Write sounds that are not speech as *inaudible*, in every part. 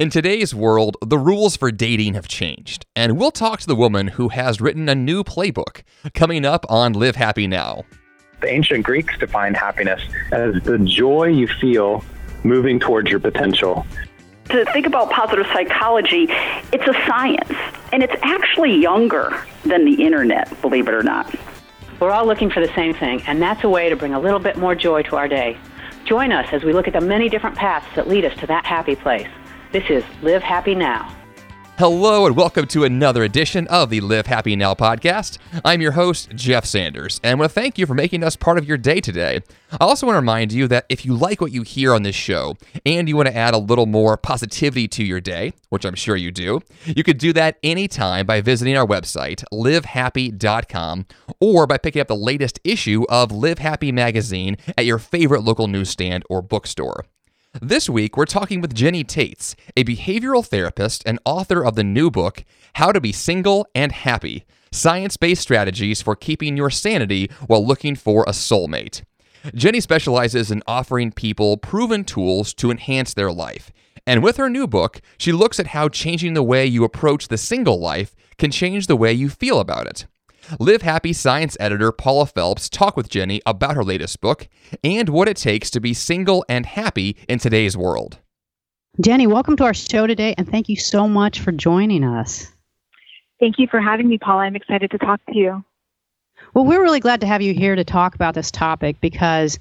In today's world, the rules for dating have changed, and we'll talk to the woman who has written a new playbook coming up on Live Happy Now. The ancient Greeks defined happiness as the joy you feel moving towards your potential. To think about positive psychology, it's a science, and it's actually younger than the internet, believe it or not. We're all looking for the same thing, and that's a way to bring a little bit more joy to our day. Join us as we look at the many different paths that lead us to that happy place. This is Live Happy Now. Hello, and welcome to another edition of the Live Happy Now podcast. I'm your host, Jeff Sanders, and I want to thank you for making us part of your day today. I also want to remind you that if you like what you hear on this show and you want to add a little more positivity to your day, which I'm sure you do, you could do that anytime by visiting our website, livehappy.com, or by picking up the latest issue of Live Happy magazine at your favorite local newsstand or bookstore. This week, we're talking with Jenny Taitz, a behavioral therapist and author of the new book, How to Be Single and Happy Science Based Strategies for Keeping Your Sanity While Looking for a Soulmate. Jenny specializes in offering people proven tools to enhance their life. And with her new book, she looks at how changing the way you approach the single life can change the way you feel about it. Live Happy Science editor Paula Felps talked with Jenny about her latest book and what it takes to be single and happy in today's world. Jenny, welcome to our show today, and thank you so much for joining us. Thank you for having me, Paula. I'm excited to talk to you. Well, we're really glad to have you here to talk about this topic because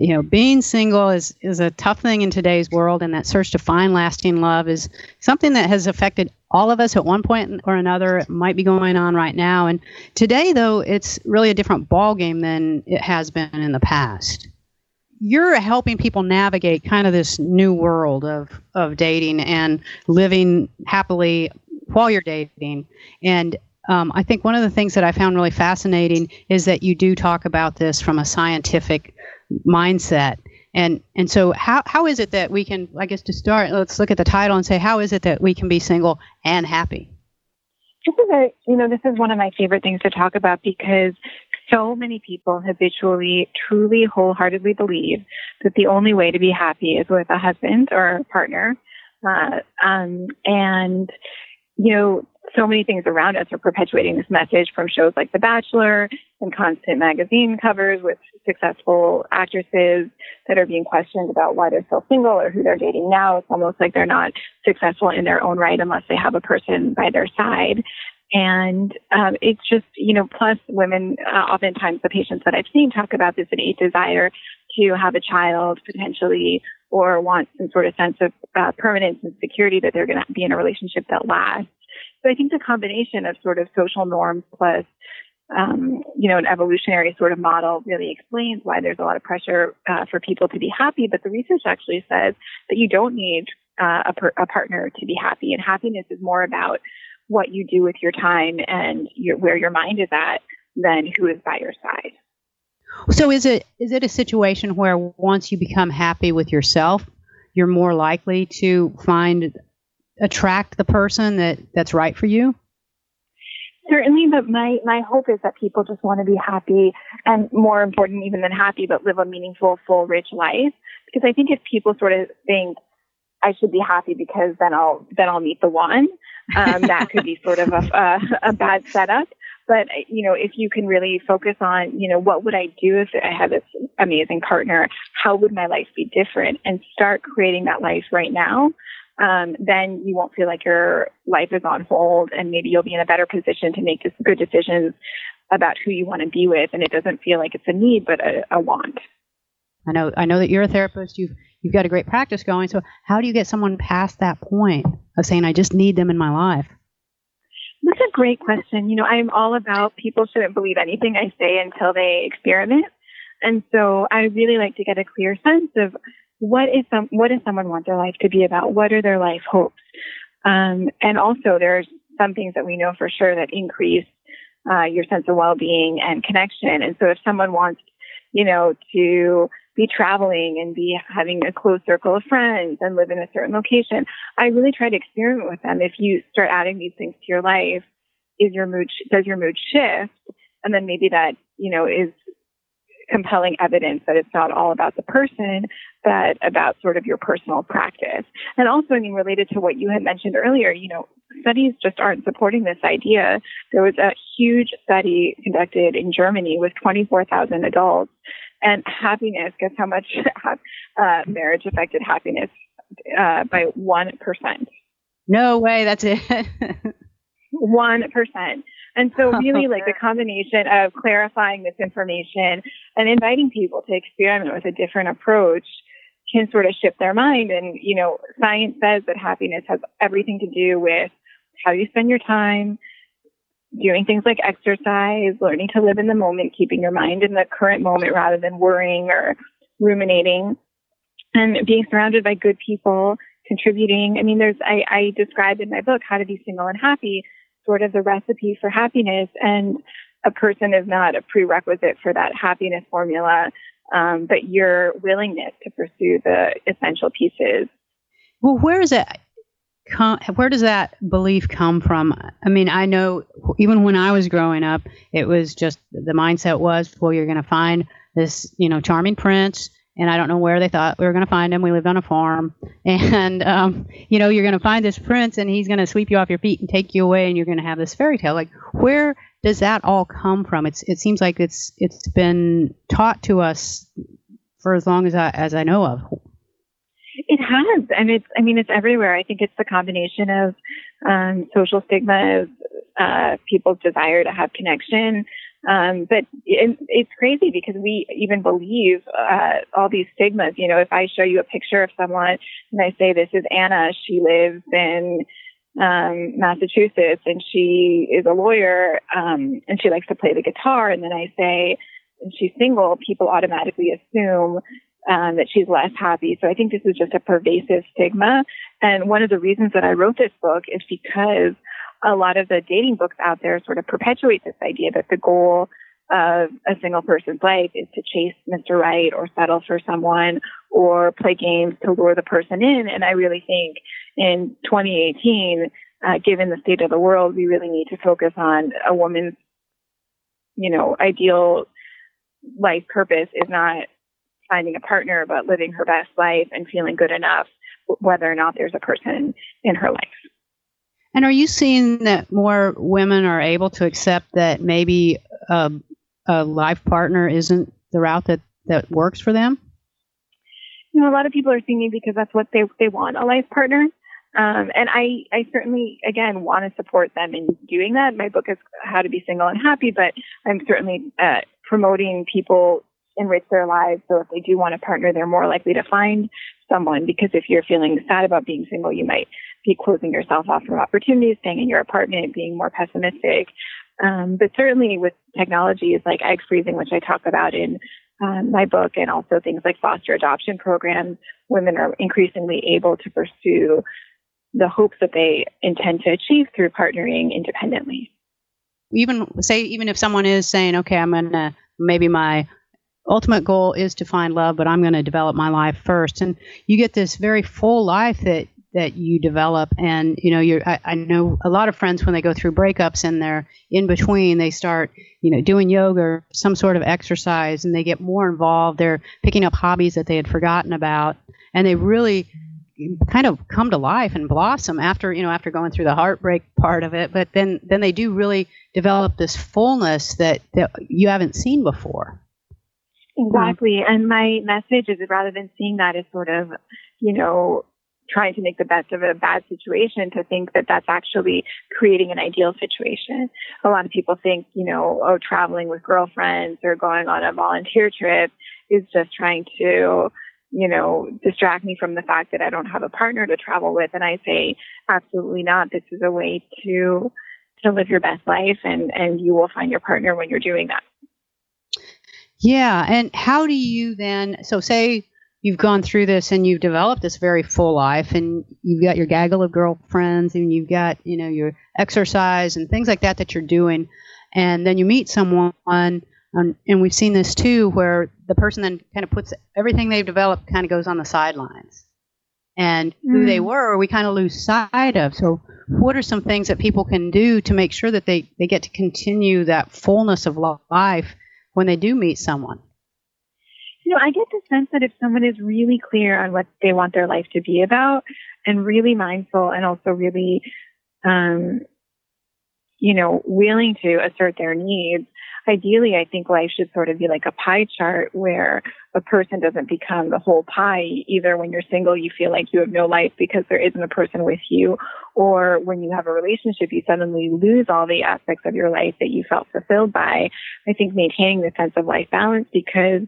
you know, being single is is a tough thing in today's world, and that search to find lasting love is something that has affected all of us at one point or another. It might be going on right now, and today, though, it's really a different ball game than it has been in the past. You're helping people navigate kind of this new world of of dating and living happily while you're dating, and um, I think one of the things that I found really fascinating is that you do talk about this from a scientific mindset. And and so how how is it that we can I guess to start let's look at the title and say how is it that we can be single and happy? This is a you know this is one of my favorite things to talk about because so many people habitually truly wholeheartedly believe that the only way to be happy is with a husband or a partner. Uh, um, and you know so many things around us are perpetuating this message from shows like The Bachelor and constant magazine covers with successful actresses that are being questioned about why they're still single or who they're dating now. It's almost like they're not successful in their own right unless they have a person by their side. And um, it's just, you know, plus women, uh, oftentimes the patients that I've seen talk about this innate desire to have a child potentially or want some sort of sense of uh, permanence and security that they're going to be in a relationship that lasts. So I think the combination of sort of social norms plus, um, you know, an evolutionary sort of model really explains why there's a lot of pressure uh, for people to be happy. But the research actually says that you don't need uh, a, per- a partner to be happy, and happiness is more about what you do with your time and your, where your mind is at than who is by your side. So is it is it a situation where once you become happy with yourself, you're more likely to find attract the person that that's right for you? Certainly, but my, my hope is that people just want to be happy and more important even than happy, but live a meaningful, full, rich life. Because I think if people sort of think I should be happy because then I'll, then I'll meet the one, um, that could be sort of a, a, a bad setup. But, you know, if you can really focus on, you know, what would I do if I had this amazing partner? How would my life be different? And start creating that life right now um, then you won't feel like your life is on hold and maybe you'll be in a better position to make good decisions about who you want to be with and it doesn't feel like it's a need but a, a want. I know I know that you're a therapist, you've you've got a great practice going. So how do you get someone past that point of saying I just need them in my life? That's a great question. You know, I'm all about people shouldn't believe anything I say until they experiment. And so I really like to get a clear sense of what is some what does someone want their life to be about? What are their life hopes? Um, and also, there's some things that we know for sure that increase uh, your sense of well-being and connection. And so, if someone wants, you know, to be traveling and be having a close circle of friends and live in a certain location, I really try to experiment with them. If you start adding these things to your life, is your mood does your mood shift? And then maybe that you know is compelling evidence that it's not all about the person, but about sort of your personal practice. And also, I mean, related to what you had mentioned earlier, you know, studies just aren't supporting this idea. There was a huge study conducted in Germany with 24,000 adults, and happiness, guess how much *laughs* uh, marriage affected happiness uh, by 1%. No way, that's it. *laughs* 1%. And so *laughs* really like the combination of clarifying this information and inviting people to experiment with a different approach can sort of shift their mind. And, you know, science says that happiness has everything to do with how you spend your time, doing things like exercise, learning to live in the moment, keeping your mind in the current moment rather than worrying or ruminating, and being surrounded by good people, contributing. I mean, there's, I, I described in my book how to be single and happy sort of the recipe for happiness. And a person is not a prerequisite for that happiness formula, um, but your willingness to pursue the essential pieces. Well, where is it? Where does that belief come from? I mean, I know even when I was growing up, it was just the mindset was, well, you're going to find this, you know, charming prince and I don't know where they thought we were going to find him. We lived on a farm, *laughs* and um, you know, you're going to find this prince, and he's going to sweep you off your feet and take you away, and you're going to have this fairy tale. Like, where does that all come from? It's it seems like it's it's been taught to us for as long as I as I know of. It has, and it's I mean it's everywhere. I think it's the combination of um, social stigma, uh, people's desire to have connection, um, but it, it's crazy because we even believe uh, all these stigmas. You know, if I show you a picture of someone and I say, this is Anna, she lives in um, Massachusetts and she is a lawyer um, and she likes to play the guitar, and then I say, she's single, people automatically assume um, that she's less happy. So I think this is just a pervasive stigma. And one of the reasons that I wrote this book is because a lot of the dating books out there sort of perpetuate this idea that the goal of a single person's life is to chase Mr. Right or settle for someone or play games to lure the person in. And I really think in 2018, uh, given the state of the world, we really need to focus on a woman's, you know, ideal life purpose is not finding a partner, but living her best life and feeling good enough, whether or not there's a person in her life. And are you seeing that more women are able to accept that maybe a, a life partner isn't the route that, that works for them? You know, a lot of people are seeing me because that's what they they want a life partner. Um, and I, I certainly, again, want to support them in doing that. My book is How to Be Single and Happy, but I'm certainly uh, promoting people enrich their lives. So if they do want a partner, they're more likely to find someone because if you're feeling sad about being single, you might be closing yourself off from opportunities, staying in your apartment, being more pessimistic. Um, but certainly with technologies like egg freezing, which I talk about in um, my book, and also things like foster adoption programs, women are increasingly able to pursue the hopes that they intend to achieve through partnering independently. Even say, even if someone is saying, okay, I'm going to, maybe my ultimate goal is to find love, but I'm going to develop my life first. And you get this very full life that that you develop. And you know you're I, I, know a lot of friends when they go through breakups and they're in between they start you know doing yoga or some sort of exercise and they get more involved. They're picking up hobbies that they had forgotten about. And they really kind of come to life and blossom after you know after going through the heartbreak part of it. But then then they do really develop this fullness that that you haven't seen before. Exactly. And my message is rather than seeing that as sort of you know trying to make the best of a bad situation to think that that's actually creating an ideal situation. A lot of people think, you know, oh, traveling with girlfriends or going on a volunteer trip is just trying to, you know, distract me from the fact that I don't have a partner to travel with. And I say, absolutely not. This is a way to, to live your best life and, and you will find your partner when you're doing that. Yeah. And how do you then, so say you've gone through this and you've developed this very full life and you've got your gaggle of girlfriends and you've got you know your exercise and things like that that you're doing and then you meet someone um, and we've seen this too where the person then kind of puts everything they've developed kind of goes on the sidelines and mm. who they mm. were we kind of lose sight of so what are some things that people can do to make sure that they, they get to continue that fullness of life when they do meet someone you know, I get the sense that if someone is really clear on what they want their life to be about and really mindful and also really, um, you know, willing to assert their needs, ideally, I think life should sort of be like a pie chart where a person doesn't become the whole pie. Either when you're single, you feel like you have no life because there isn't a person with you, or when you have a relationship, you suddenly lose all the aspects of your life that you felt fulfilled by. I think maintaining the sense of life balance because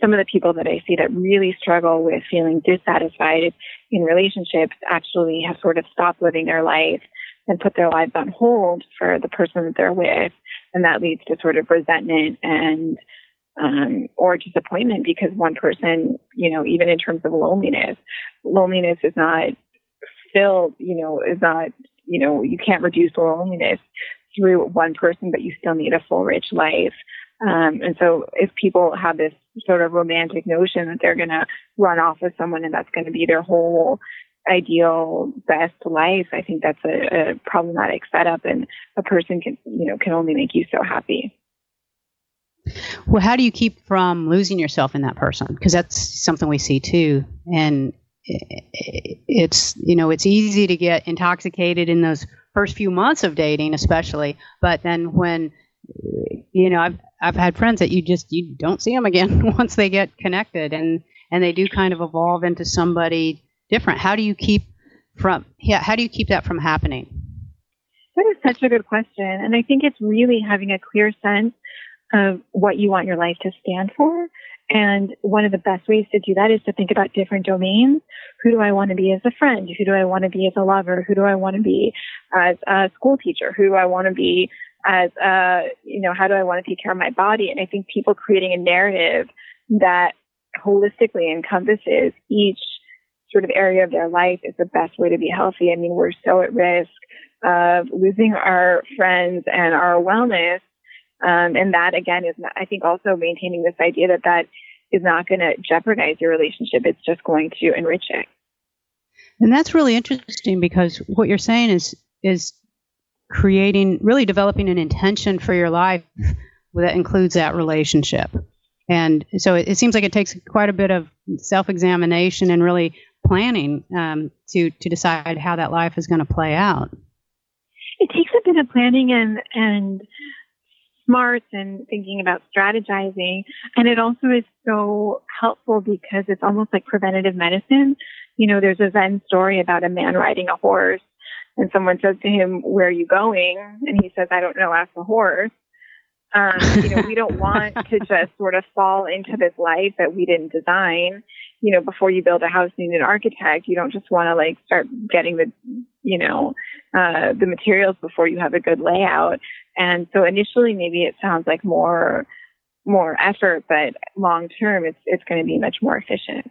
some of the people that I see that really struggle with feeling dissatisfied in relationships actually have sort of stopped living their life and put their lives on hold for the person that they're with. And that leads to sort of resentment and, um, or disappointment because one person, you know, even in terms of loneliness, loneliness is not filled, you know, is not, you know, you can't reduce loneliness through one person, but you still need a full, rich life. Um, and so if people have this sort of romantic notion that they're going to run off with someone and that's going to be their whole ideal best life, I think that's a, a problematic setup and a person can, you know, can only make you so happy. Well, how do you keep from losing yourself in that person? Because that's something we see too. And it's, you know, it's easy to get intoxicated in those first few months of dating, especially. But then when, you know, I've, I've had friends that you just, you don't see them again *laughs* once they get connected and, and they do kind of evolve into somebody different? How do you keep from yeah, how do you keep that from happening? That is such a good question. And I think it's really having a clear sense of what you want your life to stand for. And one of the best ways to do that is to think about different domains. Who do I want to be as a friend? Who do I want to be as a lover? Who do I want to be as a school teacher? Who do I want to be as a, you know, how do I want to take care of my body? And I think people creating a narrative that holistically encompasses each sort of area of their life is the best way to be healthy. I mean, we're so at risk of losing our friends and our wellness. Um, and that again is, not, I think, also maintaining this idea that that is not going to jeopardize your relationship. It's just going to enrich it. And that's really interesting because what you're saying is is creating, really developing an intention for your life that includes that relationship. And so it, it seems like it takes quite a bit of self examination and really planning um, to to decide how that life is going to play out? It takes a bit of planning and and smarts and thinking about strategizing, and it also is so helpful because it's almost like preventative medicine. You know, there's a Zen story about a man riding a horse, and someone says to him, "Where are you going?" And he says, "I don't know. Ask the horse." Um, you know, we don't *laughs* want to just sort of fall into this life that we didn't design. You know, before you build a house, you need an architect. You don't just want to like start getting the, you know, uh, the materials before you have a good layout. And so initially, maybe it sounds like more, more effort, but long term, it's it's going to be much more efficient.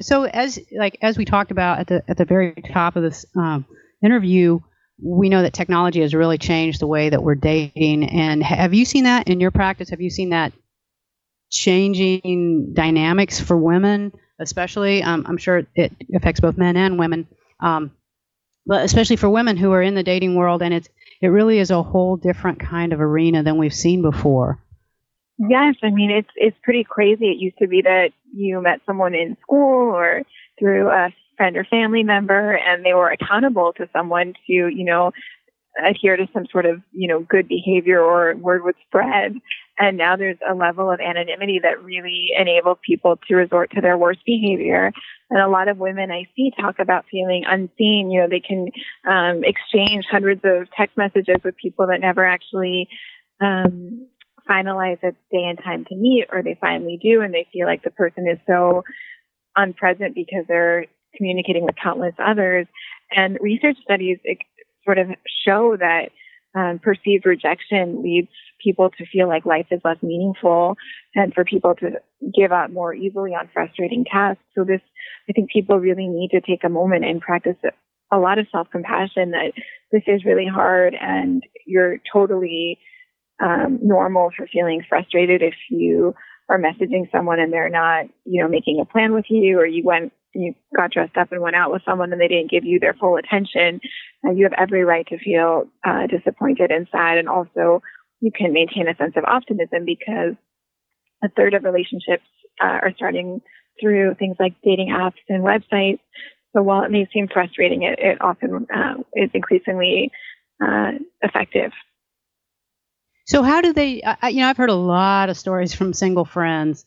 So as like as we talked about at the at the very top of this um, interview, we know that technology has really changed the way that we're dating. And have you seen that in your practice? Have you seen that changing dynamics for women, especially? Um, I'm sure it affects both men and women, um, but especially for women who are in the dating world, and it's it really is a whole different kind of arena than we've seen before. Yes, I mean it's it's pretty crazy. It used to be that you met someone in school or through a friend or family member and they were accountable to someone to, you know, adhere to some sort of, you know, good behavior or word would spread. And now there's a level of anonymity that really enables people to resort to their worst behavior. And a lot of women I see talk about feeling unseen. You know, they can um, exchange hundreds of text messages with people that never actually um, finalize a day and time to meet, or they finally do, and they feel like the person is so unpresent because they're communicating with countless others. And research studies sort of show that um, perceived rejection leads people to feel like life is less meaningful and for people to give up more easily on frustrating tasks. So this, I think people really need to take a moment and practice a lot of self-compassion that this is really hard and you're totally um, normal for feeling frustrated if you are messaging someone and they're not, you know, making a plan with you or you went you got dressed up and went out with someone and they didn't give you their full attention, uh, you have every right to feel uh, disappointed and sad. And also, you can maintain a sense of optimism because a third of relationships uh, are starting through things like dating apps and websites. So while it may seem frustrating, it, it often uh, is increasingly uh, effective. So how do they? You know, I've heard a lot of stories from single friends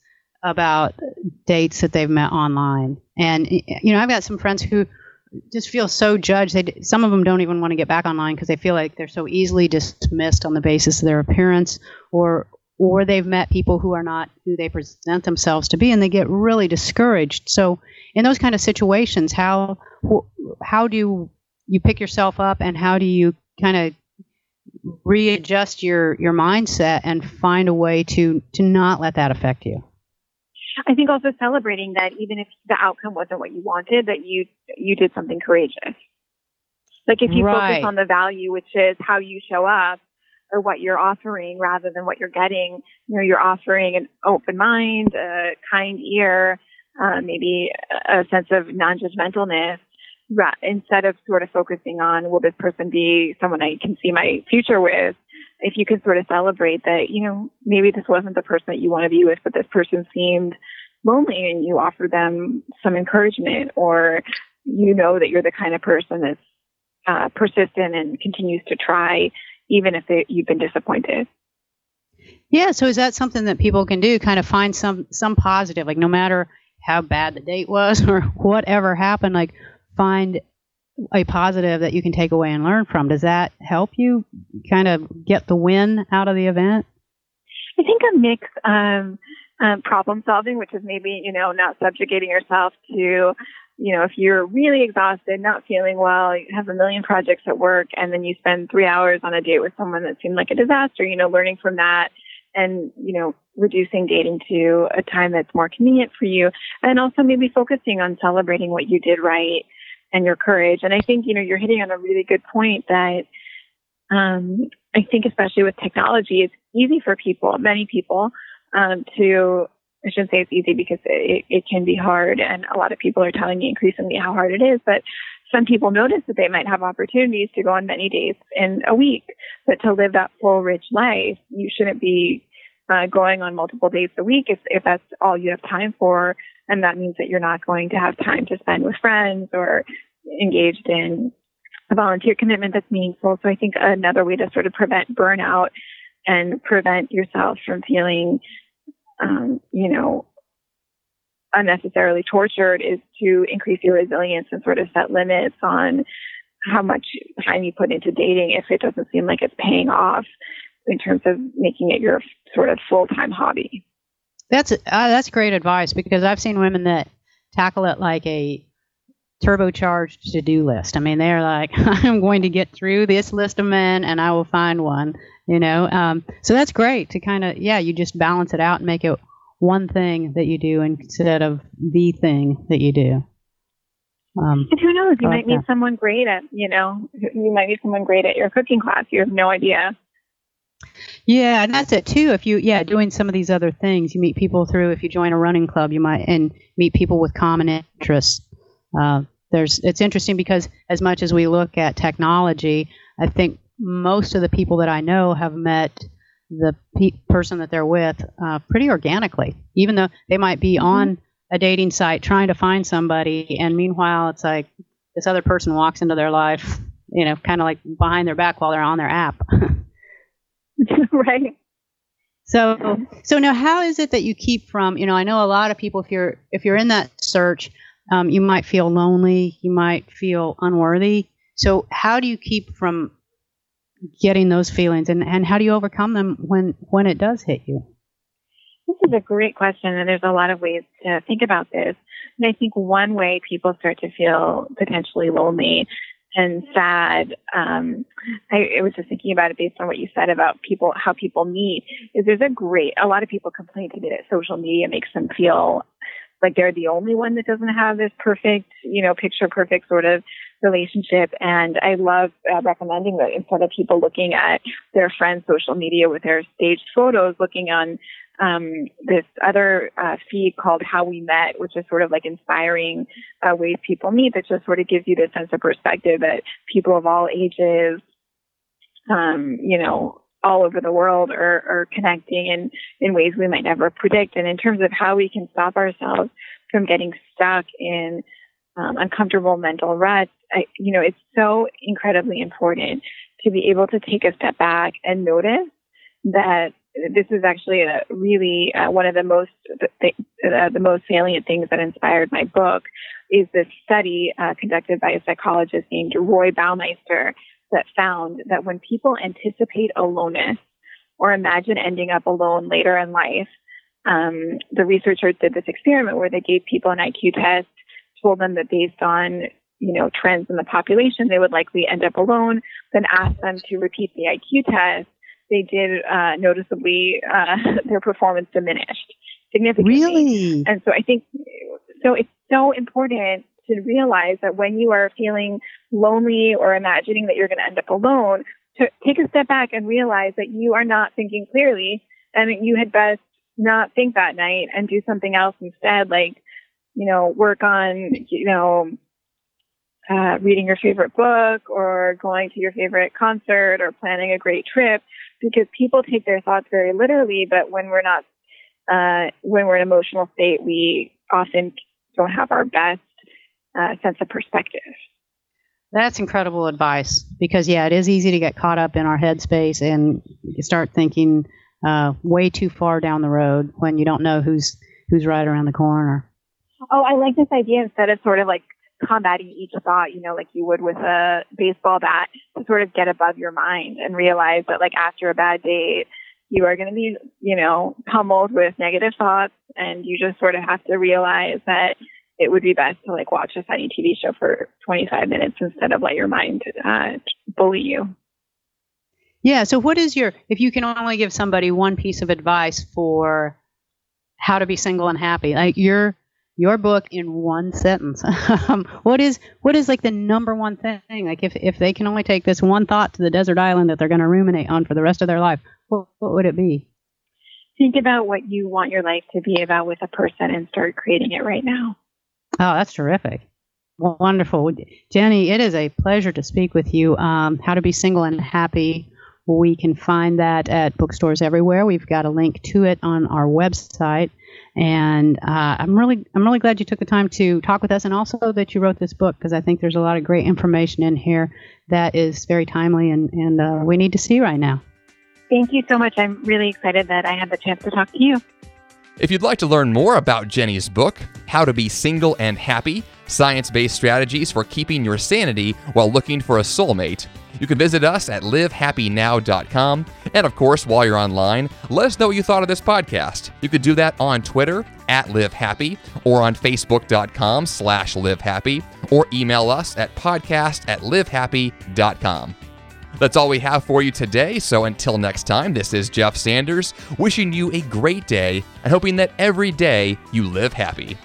about dates that they've met online, and you know, I've got some friends who just feel so judged. They some of them don't even want to get back online because they feel like they're so easily dismissed on the basis of their appearance, or or they've met people who are not who they present themselves to be, and they get really discouraged. So in those kind of situations, how how do you pick yourself up, and how do you kind of readjust your your mindset and find a way to to not let that affect you i think also celebrating that even if the outcome wasn't what you wanted that you you did something courageous like if you right. focus on the value which is how you show up or what you're offering rather than what you're getting you know you're offering an open mind a kind ear uh, maybe a sense of non-judgmentalness. Instead of sort of focusing on, will this person be someone I can see my future with? If you could sort of celebrate that, you know, maybe this wasn't the person that you want to be with, but this person seemed lonely and you offer them some encouragement or you know that you're the kind of person that's uh, persistent and continues to try even if they, you've been disappointed. Yeah, so is that something that people can do? Kind of find some some positive, like no matter how bad the date was *laughs* or whatever happened, like find a positive that you can take away and learn from. Does that help you kind of get the win out of the event? I think a mix of um, problem solving, which is maybe, you know, not subjugating yourself to, you know, if you're really exhausted, not feeling well, you have a million projects at work, and then you spend three hours on a date with someone that seemed like a disaster, you know, learning from that and, you know, reducing dating to a time that's more convenient for you. And also maybe focusing on celebrating what you did right and your courage. And I think, you know, you're hitting on a really good point that um, I think, especially with technology, it's easy for people, many people, um, to, I shouldn't say it's easy because it, it can be hard. And a lot of people are telling me increasingly how hard it is. But some people notice that they might have opportunities to go on many dates in a week, but to live that full, rich life, you shouldn't be uh, going on multiple dates a week if, if that's all you have time for. And that means that you're not going to have time to spend with friends or engaged in a volunteer commitment that's meaningful. So I think another way to sort of prevent burnout and prevent yourself from feeling, um, you know, unnecessarily tortured is to increase your resilience and sort of set limits on how much time you put into dating if it doesn't seem like it's paying off in terms of making it your sort of full time hobby. That's uh, that's great advice because I've seen women that tackle it like a turbocharged to do list. I mean, they're like, *laughs* I'm going to get through this list of men and I will find one. You know, um, so that's great to kind of yeah, you just balance it out and make it one thing that you do instead of the thing that you do. Um, and who knows? You might meet someone great at you know you might meet someone great at your cooking class. You have no idea. Yeah, and that's it too. If you yeah, doing some of these other things, you meet people through. If you join a running club, you might and meet people with common interests. Uh, there's it's interesting because as much as we look at technology, I think most of the people that I know have met the pe- person that they're with uh, pretty organically, even though they might be mm-hmm. on a dating site trying to find somebody, and meanwhile it's like this other person walks into their life, you know, kind of like behind their back while they're on their app. *laughs* *laughs* right. So so now how is it that you keep from, you know, I know a lot of people if you're if you're in that search, um, you might feel lonely, you might feel unworthy. So how do you keep from getting those feelings and, and how do you overcome them when when it does hit you? This is a great question and there's a lot of ways to think about this. And I think one way people start to feel potentially lonely and sad. Um, I, I was just thinking about it based on what you said about people, how people meet. Is there's a great, a lot of people complain to me that social media makes them feel like they're the only one that doesn't have this perfect, you know, picture perfect sort of relationship. And I love uh, recommending that instead of people looking at their friends' social media with their staged photos, looking on um, this other uh, feed called How We Met, which is sort of like inspiring uh, ways people meet that just sort of gives you this sense of perspective that people of all ages, um, you know, all over the world are, are connecting in, in ways we might never predict. And in terms of how we can stop ourselves from getting stuck in um, uncomfortable mental ruts, I, you know, it's so incredibly important to be able to take a step back and notice that this is actually a really uh, one of the most the, uh, the most salient things that inspired my book is this study uh, conducted by a psychologist named Roy Baumeister that found that when people anticipate aloneness or imagine ending up alone later in life, um, the researchers did this experiment where they gave people an IQ test, told them that based on you know trends in the population, they would likely end up alone. Then asked them to repeat the IQ test. They did uh, noticeably uh, *laughs* their performance diminished significantly. Really? And so I think so. It's so important to realize that when you are feeling lonely or imagining that you're going to end up alone, to take a step back and realize that you are not thinking clearly and you had best not think that night and do something else instead, like, you know, work on, you know, uh, reading your favorite book or going to your favorite concert or planning a great trip because people take their thoughts very literally, but when we're not, uh, when we're in an emotional state, we often don't have our best uh, sense of perspective. That's incredible advice because, yeah, it is easy to get caught up in our headspace and start thinking uh, way too far down the road when you don't know who's who's right around the corner. Oh, I like this idea instead of sort of like combating each thought, you know, like you would with a baseball bat, to sort of get above your mind and realize that, like, after a bad day, you are going to be, you know, pummeled with negative thoughts, and you just sort of have to realize that it would be best to like watch a funny TV show for 25 minutes instead of let your mind uh, bully you. Yeah. So, what is your, if you can only give somebody one piece of advice for how to be single and happy, like your your book in one sentence, *laughs* um, what is what is like the number one thing? Like, if if they can only take this one thought to the desert island that they're going to ruminate on for the rest of their life, what, what would it be? Think about what you want your life to be about with a person and start creating it right now. Oh, that's terrific. Wonderful. Jenny, it is a pleasure to speak with you. Um, How to Be Single and Happy. We can find that at bookstores everywhere. We've got a link to it on our website. And uh, I'm really, I'm really glad you took the time to talk with us, and also that you wrote this book because I think there's a lot of great information in here that is very timely and, and uh, we need to see right now. Thank you so much. I'm really excited that I had the chance to talk to you. If you'd like to learn more about Jenny's book, How to Be Single and Happy Science Based Strategies for Keeping Your Sanity While Looking for a Soulmate, you can visit us at livehappynow.com. And of course, while you're online, let us know what you thought of this podcast. You could do that on Twitter at livehappy or on facebook.com slash livehappy or email us at podcast at livehappy.com. That's all we have for you today. So until next time, this is Jeff Sanders wishing you a great day and hoping that every day you live happy.